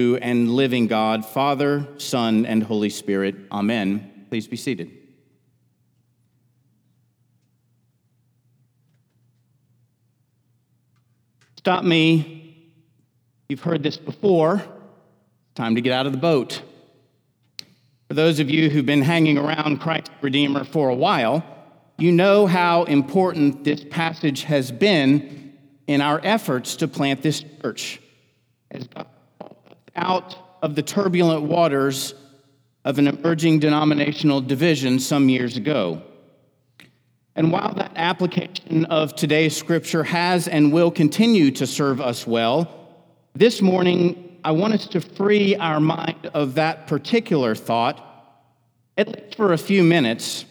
and living God, Father, Son, and Holy Spirit. Amen. Please be seated. Stop me. You've heard this before. Time to get out of the boat. For those of you who've been hanging around Christ Redeemer for a while, you know how important this passage has been in our efforts to plant this church. As out of the turbulent waters of an emerging denominational division some years ago. And while that application of today's scripture has and will continue to serve us well, this morning I want us to free our mind of that particular thought, at least for a few minutes,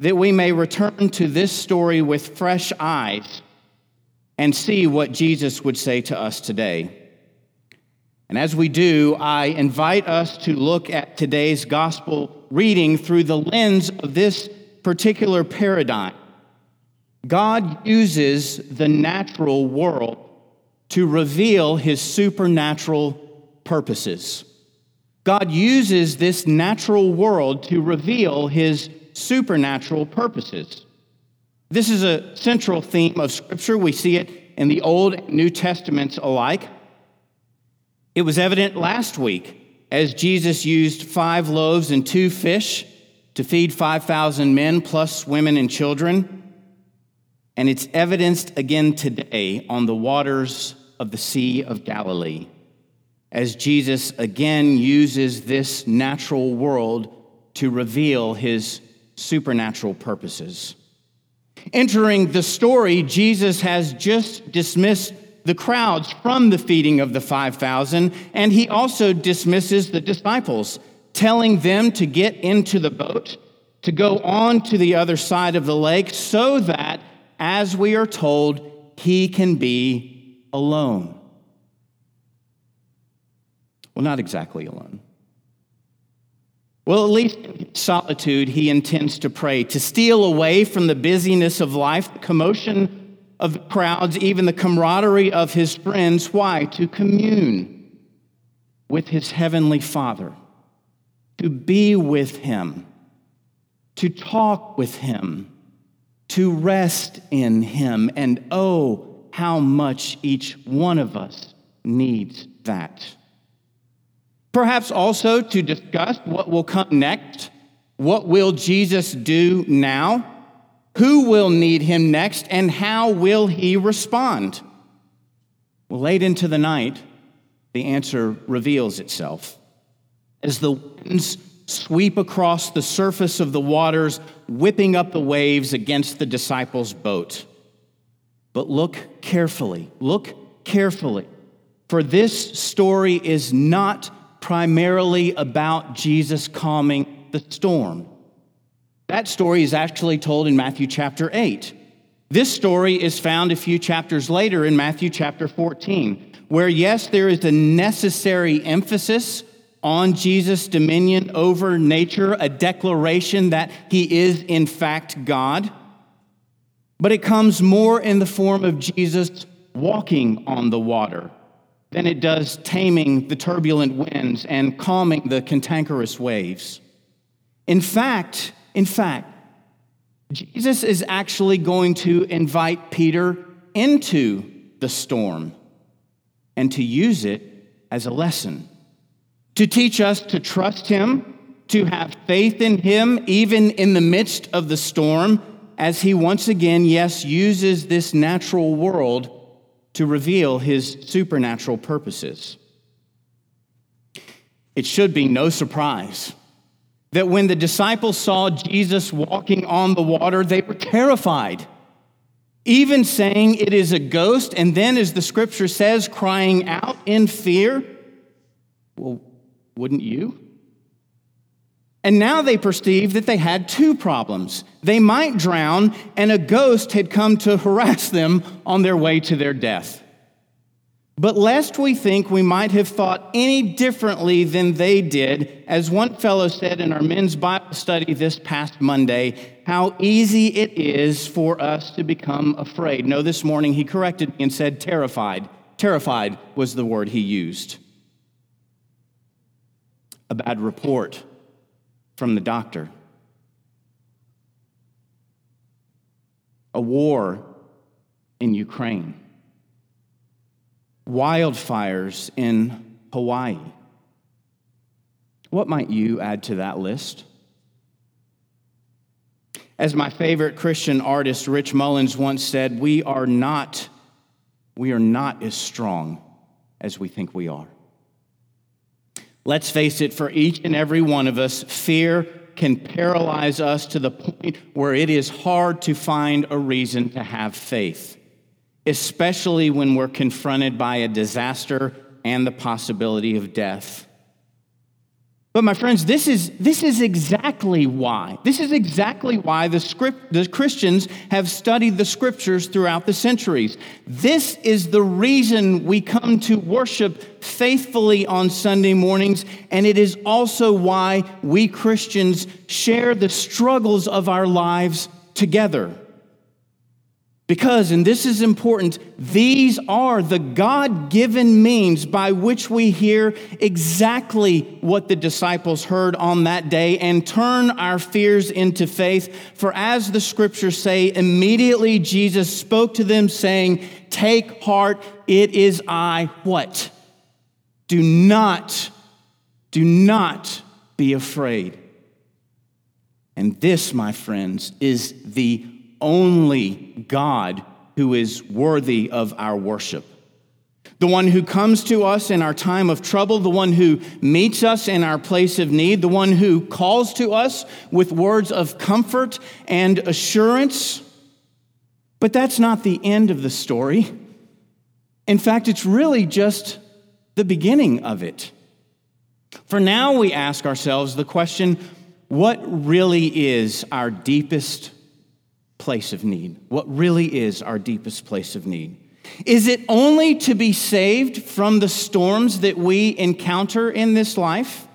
that we may return to this story with fresh eyes and see what Jesus would say to us today. And as we do, I invite us to look at today's gospel reading through the lens of this particular paradigm. God uses the natural world to reveal his supernatural purposes. God uses this natural world to reveal his supernatural purposes. This is a central theme of Scripture. We see it in the Old and New Testaments alike. It was evident last week as Jesus used five loaves and two fish to feed 5,000 men plus women and children. And it's evidenced again today on the waters of the Sea of Galilee as Jesus again uses this natural world to reveal his supernatural purposes. Entering the story, Jesus has just dismissed the crowds from the feeding of the 5,000, and he also dismisses the disciples, telling them to get into the boat, to go on to the other side of the lake, so that, as we are told, he can be alone. Well, not exactly alone. Well, at least in solitude, he intends to pray, to steal away from the busyness of life, the commotion of the crowds, even the camaraderie of his friends. Why? To commune with his heavenly Father, to be with him, to talk with him, to rest in him. And oh, how much each one of us needs that. Perhaps also to discuss what will come next. What will Jesus do now? Who will need him next, and how will he respond? Well, late into the night, the answer reveals itself. As the winds sweep across the surface of the waters, whipping up the waves against the disciples' boat. But look carefully, look carefully, for this story is not primarily about Jesus calming the storm. That story is actually told in Matthew chapter 8. This story is found a few chapters later in Matthew chapter 14, where, yes, there is a necessary emphasis on Jesus' dominion over nature, a declaration that he is, in fact, God. But it comes more in the form of Jesus walking on the water than it does taming the turbulent winds and calming the cantankerous waves. In fact, in fact, Jesus is actually going to invite Peter into the storm and to use it as a lesson, to teach us to trust him, to have faith in him, even in the midst of the storm, as he once again, yes, uses this natural world to reveal his supernatural purposes. It should be no surprise that when the disciples saw Jesus walking on the water, they were terrified, even saying it is a ghost, and then, as the scripture says, crying out in fear. Well, wouldn't you? And now they perceived that they had two problems. They might drown, and a ghost had come to harass them on their way to their death. But lest we think we might have thought any differently than they did, as one fellow said in our men's Bible study this past Monday, how easy it is for us to become afraid. No, this morning he corrected me and said terrified. Terrified was the word he used. a bad report from the doctor, a war in Ukraine, wildfires in Hawaii. What might you add to that list? As my favorite Christian artist Rich Mullins once said, we are not we are not as strong as we think we are. Let's face it, for each and every one of us, fear can paralyze us to the point where it is hard to find a reason to have faith, especially when we're confronted by a disaster and the possibility of death. But my friends, this is, this is exactly why. This is exactly why the, script, the Christians have studied the scriptures throughout the centuries. This is the reason we come to worship faithfully on Sunday mornings, and it is also why we Christians share the struggles of our lives together. Because, and this is important, these are the God given means by which we hear exactly what the disciples heard on that day and turn our fears into faith. For as the scriptures say, immediately Jesus spoke to them, saying, Take heart, it is I. What? Do not, do not be afraid. And this, my friends, is the only God who is worthy of our worship. The one who comes to us in our time of trouble, the one who meets us in our place of need, the one who calls to us with words of comfort and assurance. But that's not the end of the story. In fact, it's really just the beginning of it. For now, we ask ourselves the question what really is our deepest place of need? What really is our deepest place of need? Is it only to be saved from the storms that we encounter in this life?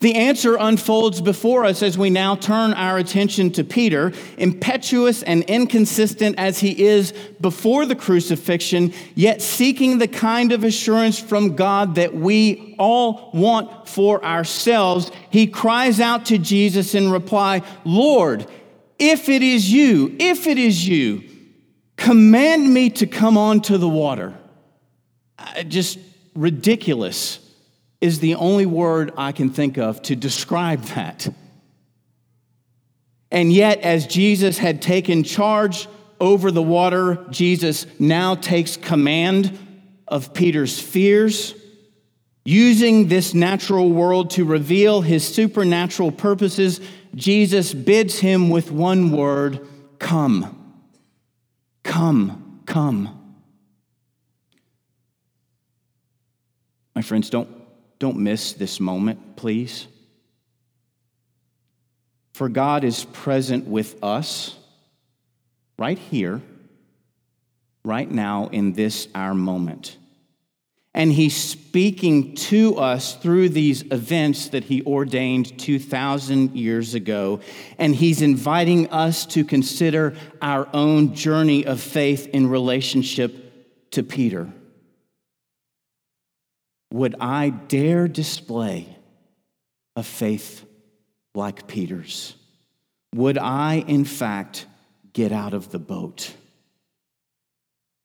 The answer unfolds before us as we now turn our attention to Peter, impetuous and inconsistent as he is before the crucifixion, yet seeking the kind of assurance from God that we all want for ourselves. He cries out to Jesus in reply, Lord, if it is you, if it is you, command me to come onto the water. Uh, just ridiculous is the only word I can think of to describe that. And yet, as Jesus had taken charge over the water, Jesus now takes command of Peter's fears, using this natural world to reveal his supernatural purposes Jesus bids him with one word come. Come, come. My friends, don't, don't miss this moment, please. For God is present with us right here, right now, in this our moment. And he's speaking to us through these events that he ordained 2,000 years ago. And he's inviting us to consider our own journey of faith in relationship to Peter. Would I dare display a faith like Peter's? Would I, in fact, get out of the boat?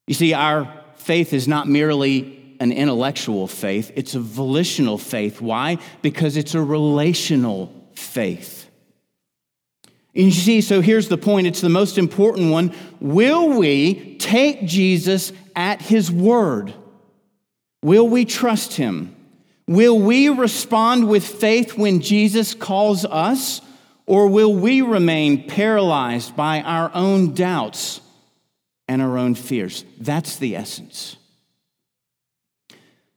You see, our faith is not merely an intellectual faith, it's a volitional faith. Why? Because it's a relational faith. And you see, so here's the point it's the most important one. Will we take Jesus at his word? Will we trust him? Will we respond with faith when Jesus calls us? Or will we remain paralyzed by our own doubts and our own fears? That's the essence.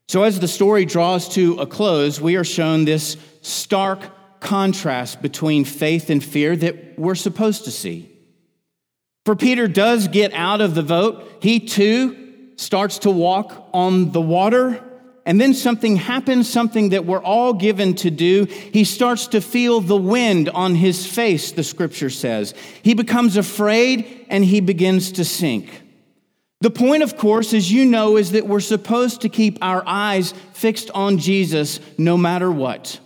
So, as the story draws to a close, we are shown this stark contrast between faith and fear that we're supposed to see. For Peter does get out of the boat, he too starts to walk on the water. And then something happens, something that we're all given to do. He starts to feel the wind on his face, the scripture says. He becomes afraid and he begins to sink. The point, of course, as you know, is that we're supposed to keep our eyes fixed on Jesus no matter what.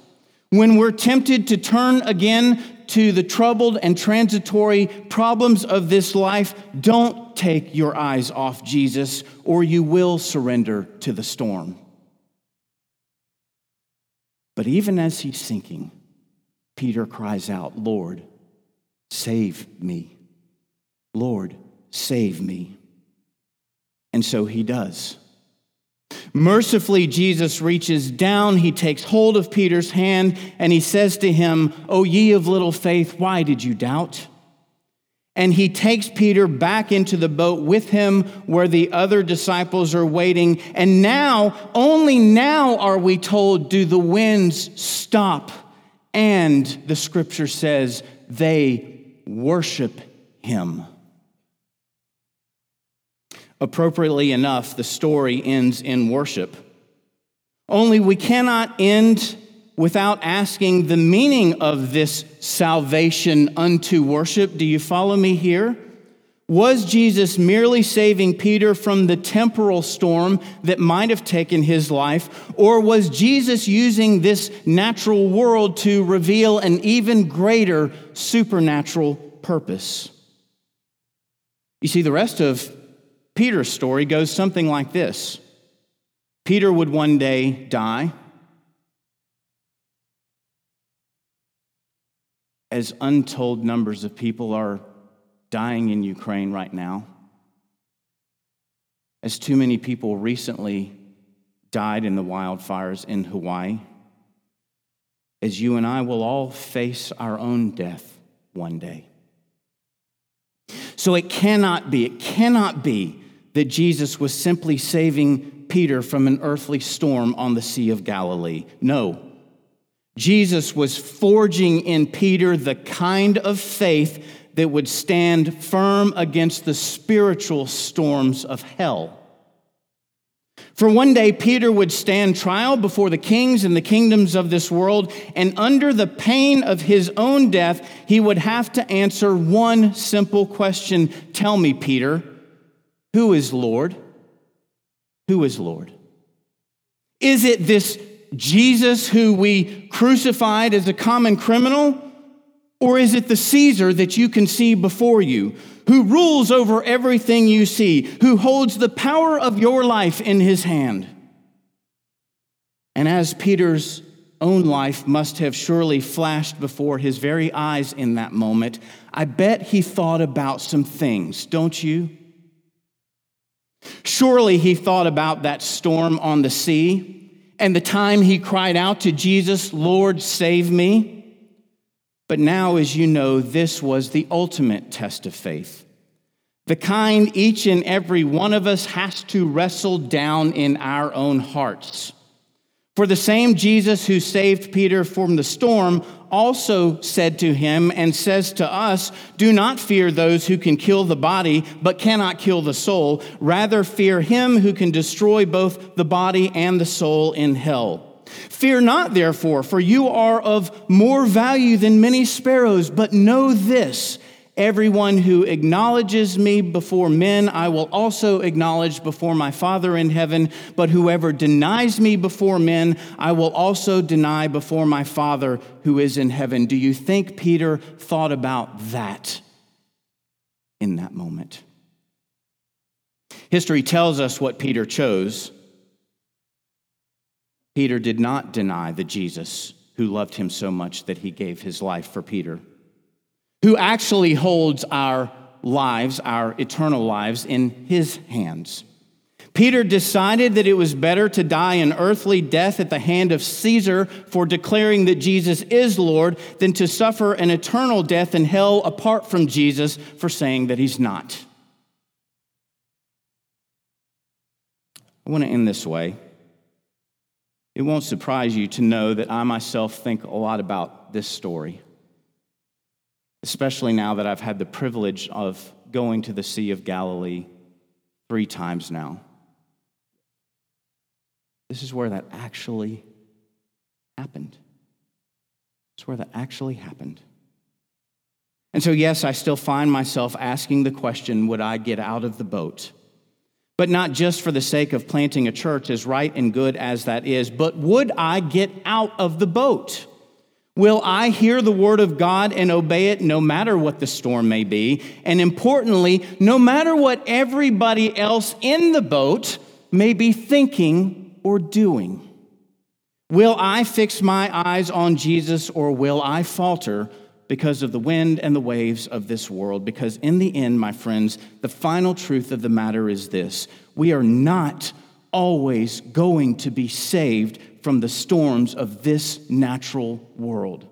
When we're tempted to turn again to the troubled and transitory problems of this life, don't take your eyes off Jesus or you will surrender to the storm. But even as he's sinking, Peter cries out, Lord, save me. Lord, save me. And so he does. Mercifully, Jesus reaches down, he takes hold of Peter's hand, and he says to him, O ye of little faith, why did you doubt? And he takes Peter back into the boat with him where the other disciples are waiting. And now, only now are we told, do the winds stop. And the scripture says they worship him. Appropriately enough, the story ends in worship. Only we cannot end without asking the meaning of this salvation unto worship. Do you follow me here? Was Jesus merely saving Peter from the temporal storm that might have taken his life? Or was Jesus using this natural world to reveal an even greater supernatural purpose? You see, the rest of Peter's story goes something like this Peter would one day die. As untold numbers of people are dying in Ukraine right now, as too many people recently died in the wildfires in Hawaii, as you and I will all face our own death one day. So it cannot be, it cannot be that Jesus was simply saving Peter from an earthly storm on the Sea of Galilee. No. Jesus was forging in Peter the kind of faith that would stand firm against the spiritual storms of hell. For one day, Peter would stand trial before the kings and the kingdoms of this world, and under the pain of his own death, he would have to answer one simple question Tell me, Peter, who is Lord? Who is Lord? Is it this Jesus who we crucified as a common criminal? Or is it the Caesar that you can see before you, who rules over everything you see, who holds the power of your life in his hand? And as Peter's own life must have surely flashed before his very eyes in that moment, I bet he thought about some things, don't you? Surely he thought about that storm on the sea and the time he cried out to Jesus, Lord, save me. But now, as you know, this was the ultimate test of faith. The kind each and every one of us has to wrestle down in our own hearts. For the same Jesus who saved Peter from the storm also said to him and says to us, Do not fear those who can kill the body, but cannot kill the soul. Rather, fear him who can destroy both the body and the soul in hell. Fear not, therefore, for you are of more value than many sparrows, but know this Everyone who acknowledges me before men, I will also acknowledge before my Father in heaven. But whoever denies me before men, I will also deny before my Father who is in heaven. Do you think Peter thought about that in that moment? History tells us what Peter chose. Peter did not deny the Jesus who loved him so much that he gave his life for Peter who actually holds our lives, our eternal lives, in his hands. Peter decided that it was better to die an earthly death at the hand of Caesar for declaring that Jesus is Lord than to suffer an eternal death in hell apart from Jesus for saying that he's not. I want to end this way. It won't surprise you to know that I myself think a lot about this story especially now that I've had the privilege of going to the Sea of Galilee three times now. This is where that actually happened. It's where that actually happened. And so, yes, I still find myself asking the question would I get out of the boat? but not just for the sake of planting a church, as right and good as that is, but would I get out of the boat? Will I hear the word of God and obey it no matter what the storm may be? And importantly, no matter what everybody else in the boat may be thinking or doing? Will I fix my eyes on Jesus or will I falter because of the wind and the waves of this world. Because in the end, my friends, the final truth of the matter is this we are not always going to be saved from the storms of this natural world.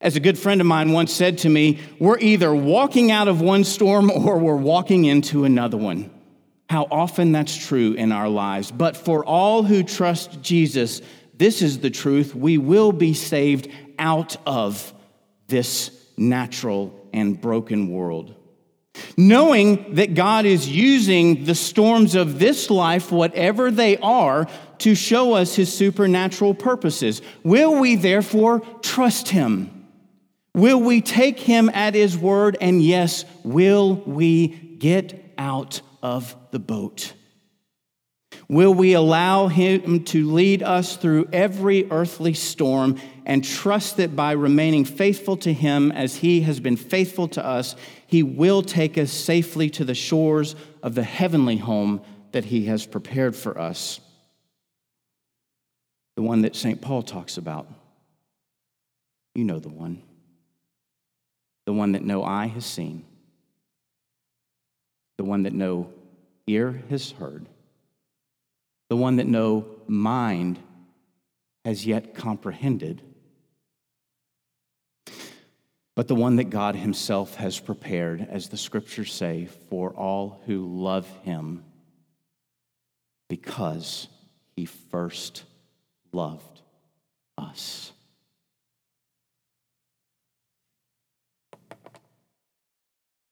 As a good friend of mine once said to me, we're either walking out of one storm or we're walking into another one. How often that's true in our lives. But for all who trust Jesus, this is the truth. We will be saved out of this natural and broken world. Knowing that God is using the storms of this life, whatever they are, to show us his supernatural purposes. Will we therefore trust him? Will we take him at his word? And yes, will we get out of the boat? Will we allow him to lead us through every earthly storm and trust that by remaining faithful to him as he has been faithful to us, he will take us safely to the shores of the heavenly home that he has prepared for us? The one that St. Paul talks about. You know the one. The one that no eye has seen. The one that no ear has heard the one that no mind has yet comprehended, but the one that God Himself has prepared, as the scriptures say, for all who love Him because He first loved us.